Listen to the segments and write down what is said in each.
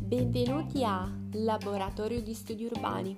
Benvenuti a Laboratorio di Studi Urbani.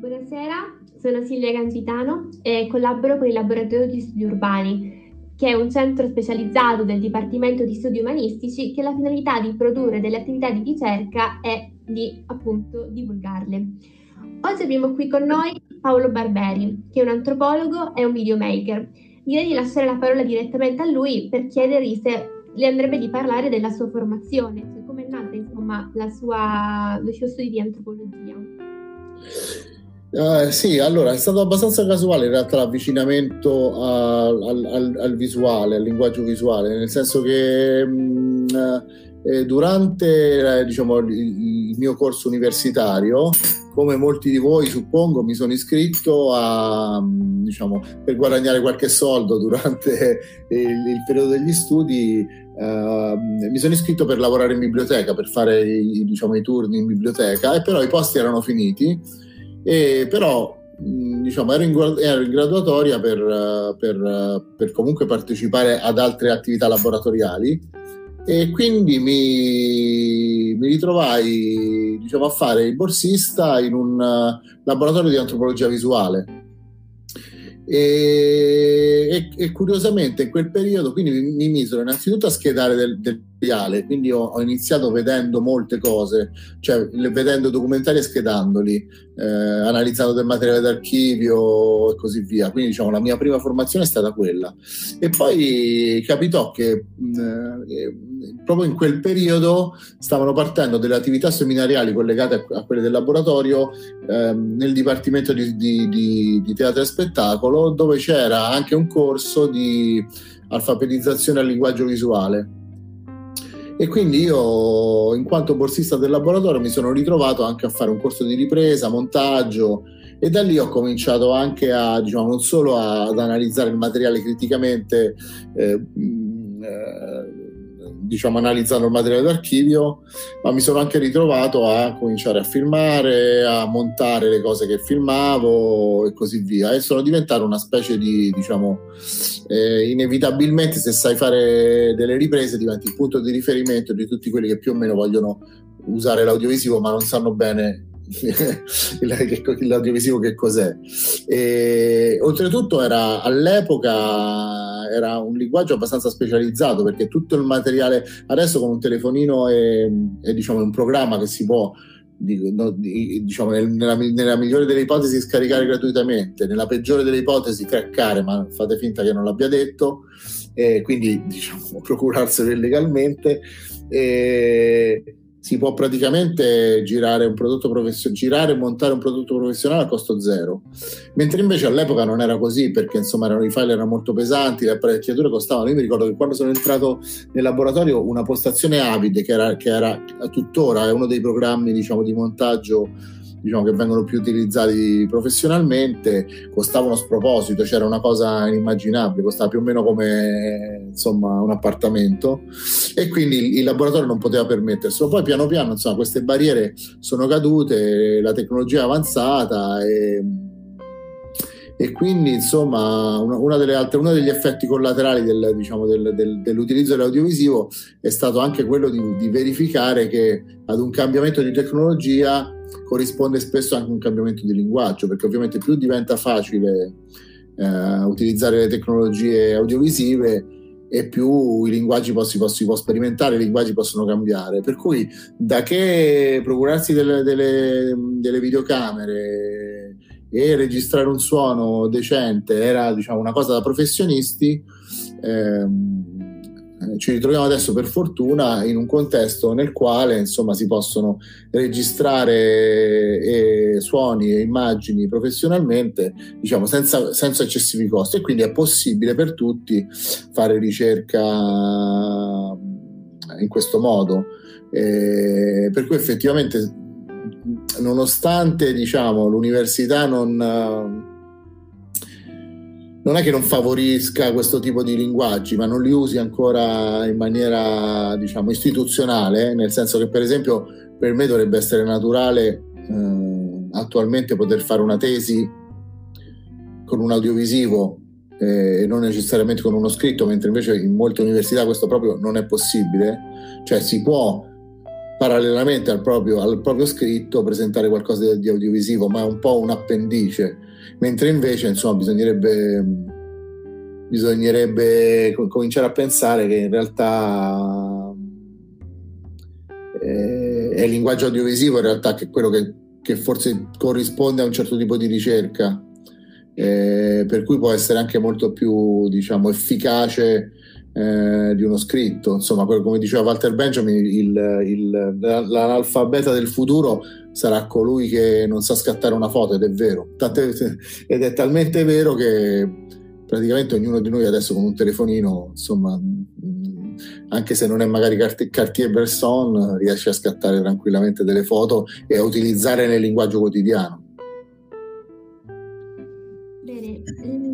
Buonasera, sono Silvia Gangitano e collaboro con il Laboratorio di Studi Urbani, che è un centro specializzato del Dipartimento di Studi Umanistici che ha la finalità di produrre delle attività di ricerca e di appunto divulgarle. Oggi abbiamo qui con noi Paolo Barberi, che è un antropologo e un videomaker. Direi di lasciare la parola direttamente a lui per chiedergli se le andrebbe di parlare della sua formazione, cioè come è nata insomma la sua, lo suo studio di antropologia. Uh, sì, allora è stato abbastanza casuale in realtà l'avvicinamento al, al, al, visuale, al linguaggio visuale, nel senso che mh, eh, durante eh, diciamo, il, mio corso universitario, come molti di voi suppongo, mi sono iscritto a, diciamo, per guadagnare qualche soldo durante il, il periodo degli studi. Uh, mi sono iscritto per lavorare in biblioteca, per fare i, diciamo, i turni in biblioteca, e però i posti erano finiti e però diciamo, ero, in, ero in graduatoria per, per, per, comunque partecipare ad altre attività laboratoriali e quindi mi, mi ritrovai diciamo, a fare il borsista in un laboratorio di antropologia visuale. E, e, e, curiosamente in quel periodo quindi mi, mi misero innanzitutto a schedare del, del quindi ho, ho, iniziato vedendo molte cose, cioè vedendo documentari e schedandoli, eh, analizzando del materiale d'archivio e così via. Quindi diciamo la mia prima formazione è stata quella. E poi capitò che mh, eh, proprio in quel periodo stavano partendo delle attività seminariali collegate a, a quelle del laboratorio eh, nel dipartimento di, di, di, di teatro e spettacolo, dove c'era anche un corso di alfabetizzazione al linguaggio visuale e quindi io, in quanto borsista del laboratorio, mi sono ritrovato anche a fare un corso di ripresa, montaggio e da lì ho cominciato anche a, diciamo, non solo ad analizzare il materiale criticamente, eh, eh, diciamo, analizzando il materiale d'archivio, ma mi sono anche ritrovato a cominciare a filmare, a montare le cose che filmavo e così via. E sono diventato una specie di, diciamo, eh, inevitabilmente se sai fare delle riprese diventi il punto di riferimento di tutti quelli che più o meno vogliono usare l'audiovisivo ma non sanno bene l'audiovisivo che cos'è. E, oltretutto era all'epoca era un linguaggio abbastanza specializzato perché tutto il materiale adesso con un telefonino è diciamo, un programma che si può diciamo, nella, nella, migliore delle ipotesi scaricare gratuitamente, nella peggiore delle ipotesi craccare, ma fate finta che non l'abbia detto, e quindi diciamo, procurarselo illegalmente. E, si può praticamente girare, un prodotto profession- girare e montare un prodotto professionale a costo zero. Mentre invece all'epoca non era così perché insomma erano, i file erano molto pesanti, le apparecchiature costavano. Io mi ricordo che quando sono entrato nel laboratorio una postazione Avid, che era, che era tuttora è uno dei programmi diciamo, di montaggio diciamo, che vengono più utilizzati professionalmente costava uno sproposito, c'era una cosa inimmaginabile, costava più o meno come insomma, un appartamento e quindi il, laboratorio non poteva permetterselo. Poi piano piano insomma, queste barriere sono cadute, la tecnologia è avanzata e e quindi insomma uno degli effetti collaterali del, diciamo, del, del, dell'utilizzo dell'audiovisivo è stato anche quello di, di, verificare che ad un cambiamento di tecnologia corrisponde spesso anche un cambiamento di linguaggio perché ovviamente più diventa facile eh, utilizzare le tecnologie audiovisive e più i linguaggi si, possono, sperimentare, i linguaggi possono cambiare. Per cui da che procurarsi delle, delle, delle videocamere e registrare un suono decente era diciamo, una cosa da professionisti, ehm, ci ritroviamo adesso per fortuna in un contesto nel quale insomma, si possono registrare e suoni e immagini professionalmente diciamo, senza, senza eccessivi costi e quindi è possibile per tutti fare ricerca in questo modo. Eh, per cui effettivamente nonostante diciamo, l'università non, non è che non favorisca questo tipo di linguaggi, ma non li usi ancora in maniera diciamo, istituzionale, nel senso che per esempio per me dovrebbe essere naturale eh, attualmente poter fare una tesi con un audiovisivo eh, e non necessariamente con uno scritto, mentre invece in molte università questo proprio non è possibile, cioè si può parallelamente al proprio, al proprio scritto presentare qualcosa di, di, audiovisivo, ma è un po' un appendice, mentre invece insomma bisognerebbe, bisognerebbe cominciare a pensare che in realtà eh, è il linguaggio audiovisivo in realtà che è quello che, che forse corrisponde a un certo tipo di ricerca eh, per cui può essere anche molto più diciamo, efficace eh, di uno scritto. Insomma, come diceva Walter Benjamin, il, il, l'analfabeta del futuro sarà colui che non sa scattare una foto, ed è vero. Tant'è, ed è talmente vero che praticamente ognuno di noi adesso con un telefonino, insomma, mm, anche se non è magari Cartier-Bresson, riesce a scattare tranquillamente delle foto e a utilizzare nel linguaggio quotidiano.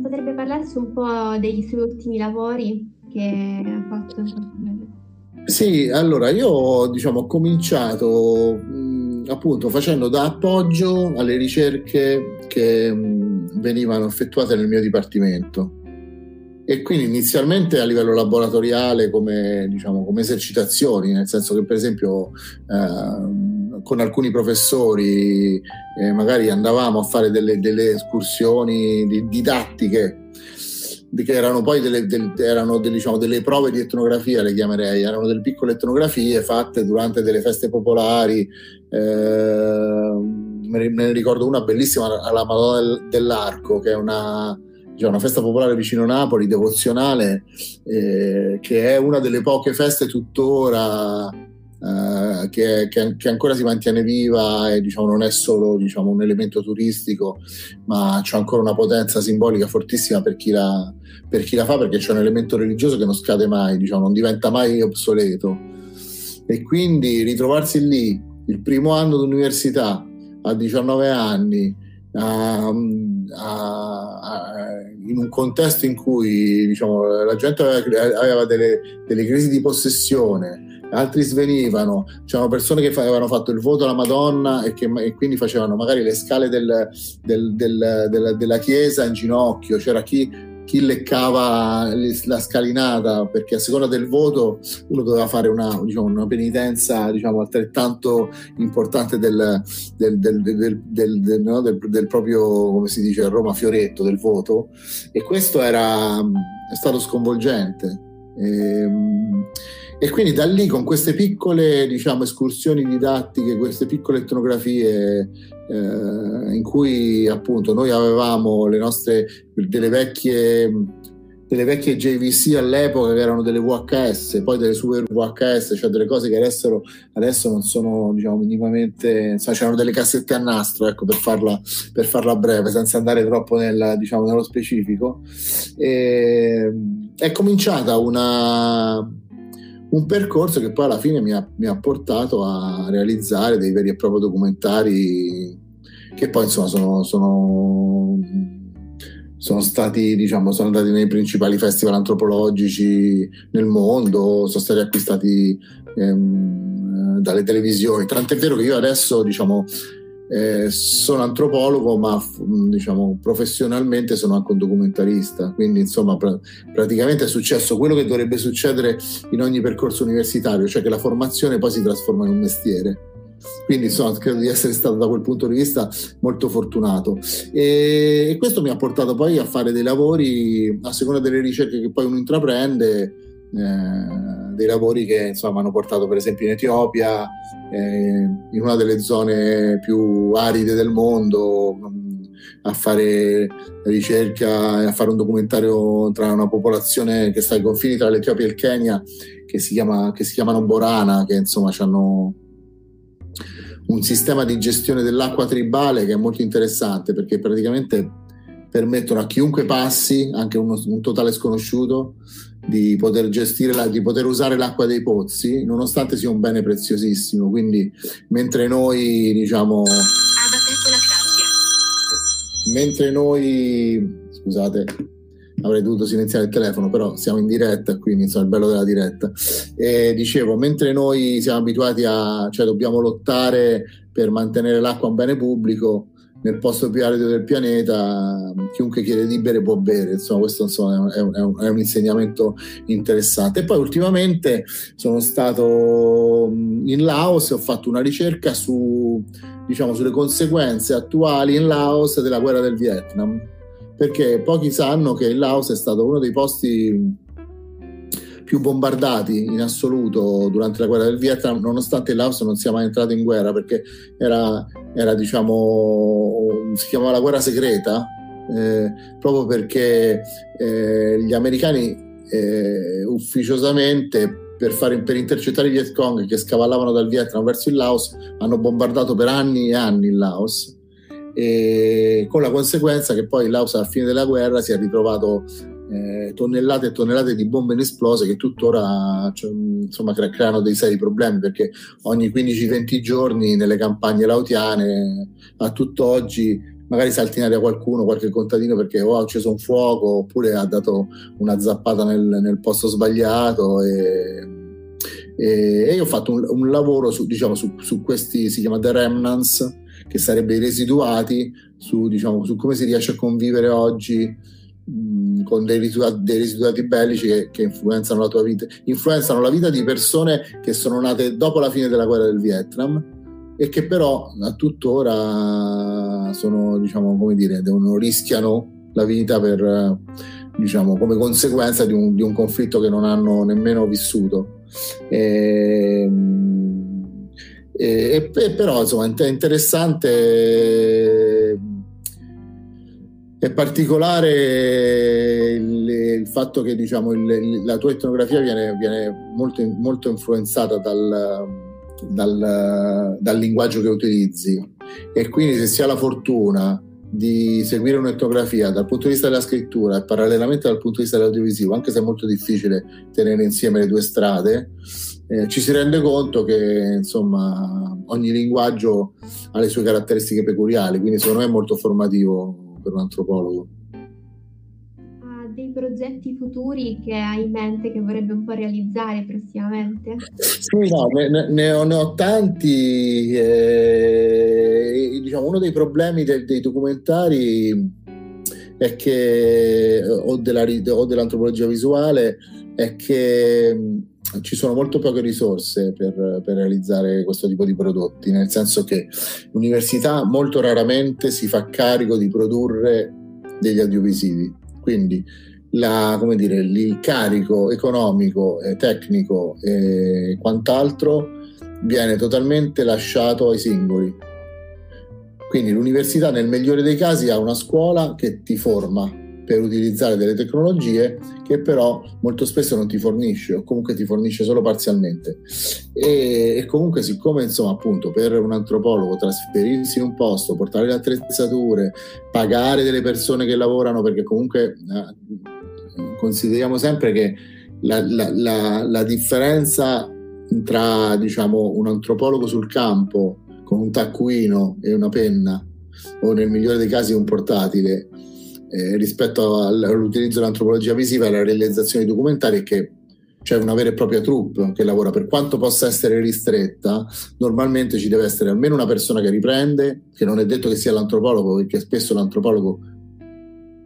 potrebbe parlarsi un po' degli suoi ultimi lavori che ha fatto? Sì, allora io diciamo, ho cominciato mh, appunto facendo da appoggio alle ricerche che mh, venivano effettuate nel mio dipartimento. E quindi inizialmente a livello laboratoriale come, diciamo, come esercitazioni, nel senso che per esempio eh, con alcuni professori eh, magari andavamo a fare delle, delle escursioni didattiche che erano poi delle, del, erano delle, diciamo, delle, prove di etnografia, le chiamerei, erano delle piccole etnografie fatte durante delle feste popolari. Eh, me ne ricordo una bellissima alla Madonna dell'Arco, che è una, diciamo, una festa popolare vicino Napoli, devozionale, eh, che è una delle poche feste tuttora eh, che, che, che, ancora si mantiene viva e diciamo, non è solo diciamo, un elemento turistico, ma c'è ancora una potenza simbolica fortissima per chi la, per chi la fa, perché c'è un elemento religioso che non scade mai, diciamo, non diventa mai obsoleto. E quindi ritrovarsi lì il primo anno d'università a 19 anni, a, a, a, in un contesto in cui diciamo, la gente aveva, aveva delle, delle crisi di possessione, altri svenivano, c'erano persone che avevano fatto il voto alla Madonna e che e quindi facevano magari le scale del, del, del, della, della chiesa in ginocchio, c'era chi chi leccava la scalinata perché a seconda del voto uno doveva fare una, diciamo, una penitenza diciamo, altrettanto importante del, del, del, no? del, proprio come si dice Roma fioretto del voto e questo era, è stato sconvolgente e, ehm, e quindi da lì con queste piccole diciamo, escursioni didattiche, queste piccole etnografie eh, in cui appunto noi avevamo le nostre delle vecchie delle vecchie JVC all'epoca che erano delle VHS, poi delle super VHS, cioè delle cose che adesso, adesso non sono diciamo, minimamente, insomma, c'erano delle cassette a nastro, ecco, per farla, per farla breve, senza andare troppo nel, diciamo, nello specifico. E, è cominciata una, un percorso che poi alla fine mi ha, mi ha, portato a realizzare dei veri e propri documentari che poi insomma sono, sono, sono stati diciamo sono andati nei principali festival antropologici nel mondo sono stati acquistati ehm, dalle televisioni tant'è vero che io adesso diciamo eh, sono antropologo, ma diciamo, professionalmente sono anche un documentarista, quindi insomma pr- praticamente è successo quello che dovrebbe succedere in ogni percorso universitario, cioè che la formazione poi si trasforma in un mestiere. Quindi insomma, credo di essere stato da quel punto di vista molto fortunato. E, e questo mi ha portato poi a fare dei lavori a seconda delle ricerche che poi uno intraprende eh, dei lavori che insomma hanno portato per esempio in Etiopia, eh, in una delle zone più aride del mondo, mm, a fare ricerca e a fare un documentario tra una popolazione che sta ai confini tra l'Etiopia e il Kenya che si, chiama, che si chiamano Borana, che insomma hanno un sistema di gestione dell'acqua tribale che è molto interessante perché praticamente permettono a chiunque passi, anche uno, un totale sconosciuto, di poter gestire, la, di poter usare l'acqua dei pozzi, nonostante sia un bene preziosissimo. Quindi, mentre noi diciamo. Mentre noi, scusate, avrei dovuto silenziare il telefono, però siamo in diretta, quindi insomma il bello della diretta. E dicevo, mentre noi siamo abituati a, cioè dobbiamo lottare per mantenere l'acqua un bene pubblico, nel posto più arido del pianeta, chiunque chiede di bere può bere, insomma questo insomma, è, un, è, un, insegnamento interessante. E poi ultimamente sono stato in Laos e ho fatto una ricerca su, diciamo, sulle conseguenze attuali in Laos della guerra del Vietnam, perché pochi sanno che il Laos è stato uno dei posti più bombardati in assoluto durante la guerra del Vietnam, nonostante il Laos non sia mai entrato in guerra, perché era, era diciamo, si chiamava la guerra segreta, eh, proprio perché eh, gli americani eh, ufficiosamente per, fare, per, intercettare i Viet Cong che scavallavano dal Vietnam verso il Laos hanno bombardato per anni e anni il Laos e con la conseguenza che poi Laos alla fine della guerra si è ritrovato eh, tonnellate e tonnellate di bombe inesplose che tuttora cioè, insomma, creano dei seri problemi perché ogni 15-20 giorni nelle campagne lautiane a tutt'oggi magari salta in aria qualcuno, qualche contadino perché o ha acceso un fuoco oppure ha dato una zappata nel, nel posto sbagliato e, e, e, io ho fatto un, un lavoro su, diciamo, su, su, questi, si chiama The Remnants, che sarebbe i residuati, su, diciamo, su come si riesce a convivere oggi con dei residuati, dei residuati bellici che, che, influenzano la tua vita, influenzano la vita di persone che sono nate dopo la fine della guerra del Vietnam e che però a tuttora sono, diciamo, come dire, devono, rischiano la vita per, diciamo, come conseguenza di un, di un conflitto che non hanno nemmeno vissuto. E, e, e però insomma è interessante è particolare il, il fatto che diciamo, il, la tua etnografia viene, viene molto, molto, influenzata dal, dal, dal, linguaggio che utilizzi. E quindi se si ha la fortuna di seguire un'etnografia dal punto di vista della scrittura e parallelamente dal punto di vista dell'audiovisivo, anche se è molto difficile tenere insieme le due strade, eh, ci si rende conto che insomma ogni linguaggio ha le sue caratteristiche peculiari, quindi secondo me è molto formativo per un antropologo. Ha dei progetti futuri che ha in mente che vorrebbe un po' realizzare prossimamente? Sì, no, ne, ne, ho, ne ho, tanti. Eh, diciamo, uno dei problemi del, dei documentari è che, o, della, o dell'antropologia visuale, è che ci sono molto poche risorse per, per, realizzare questo tipo di prodotti, nel senso che l'università molto raramente si fa carico di produrre degli audiovisivi, quindi la, dire, il carico economico, tecnico e quant'altro viene totalmente lasciato ai singoli. Quindi l'università nel migliore dei casi ha una scuola che ti forma per utilizzare delle tecnologie che però molto spesso non ti fornisce o comunque ti fornisce solo parzialmente. E, e comunque siccome insomma appunto per un antropologo trasferirsi in un posto portare le attrezzature pagare delle persone che lavorano perché comunque eh, consideriamo sempre che la, la, la, la differenza tra diciamo un antropologo sul campo con un taccuino e una penna o nel migliore dei casi un portatile eh, rispetto all'utilizzo dell'antropologia visiva e alla realizzazione di documentari è che c'è una vera e propria troupe che lavora, per quanto possa essere ristretta, normalmente ci deve essere almeno una persona che riprende, che non è detto che sia l'antropologo, perché spesso l'antropologo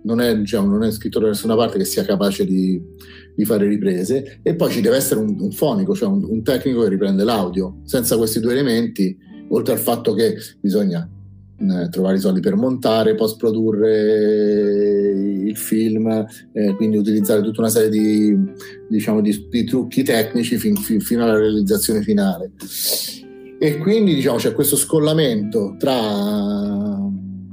non è, diciamo, non è scritto da nessuna parte che sia capace di, di, fare riprese, e poi ci deve essere un, un fonico, cioè un, un tecnico che riprende l'audio. Senza questi due elementi, oltre al fatto che bisogna eh, trovare i soldi per montare, post produrre il film, eh, quindi utilizzare tutta una serie di, diciamo, di, di trucchi tecnici fin, fin, fino alla realizzazione finale. E quindi diciamo, c'è questo scollamento tra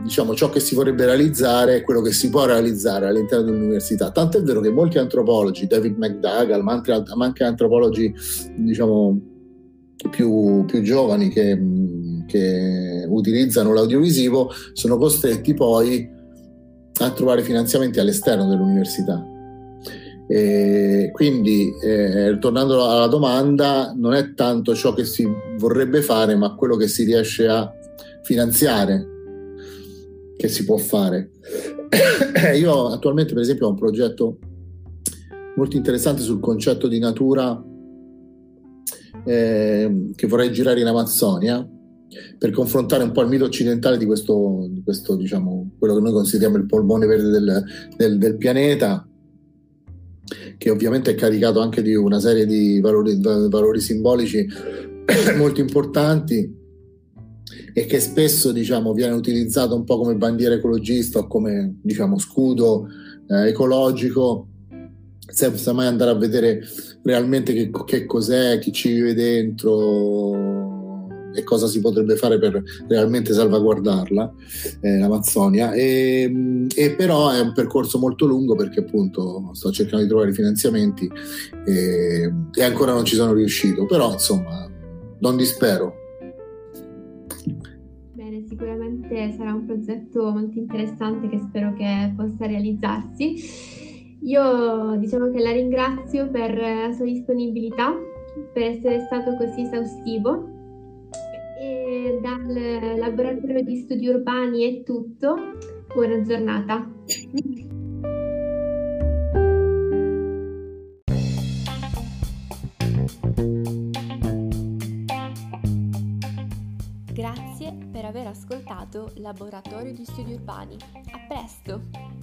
diciamo, ciò che si vorrebbe realizzare e quello che si può realizzare all'interno dell'università. Tanto è vero che molti antropologi, David McDougall, ma anche, ma anche antropologi diciamo, più, più giovani che che utilizzano l'audiovisivo sono costretti poi a trovare finanziamenti all'esterno dell'università. E quindi, eh, tornando alla domanda, non è tanto ciò che si vorrebbe fare, ma quello che si riesce a finanziare. che si può fare. Io attualmente, per esempio, ho un progetto molto interessante sul concetto di natura eh, che vorrei girare in Amazzonia per confrontare un po' il mito occidentale di questo, di questo diciamo, quello che noi consideriamo il polmone verde del, del, del, pianeta, che ovviamente è caricato anche di una serie di valori, valori simbolici molto importanti e che spesso diciamo, viene utilizzato un po' come bandiera ecologista o come diciamo, scudo eh, ecologico. Senza mai andare a vedere realmente che, che cos'è, chi ci vive dentro e cosa si potrebbe fare per realmente salvaguardarla, eh, l'Amazzonia. E, e, però è un percorso molto lungo perché appunto sto cercando di trovare i finanziamenti e, e ancora non ci sono riuscito, però insomma non dispero. Bene, sicuramente sarà un progetto molto interessante che spero che possa realizzarsi. Io diciamo che la ringrazio per la sua disponibilità, per essere stato così esaustivo. E dal laboratorio di studi urbani è tutto. Buona giornata. Grazie per aver ascoltato Laboratorio di Studi Urbani. A presto!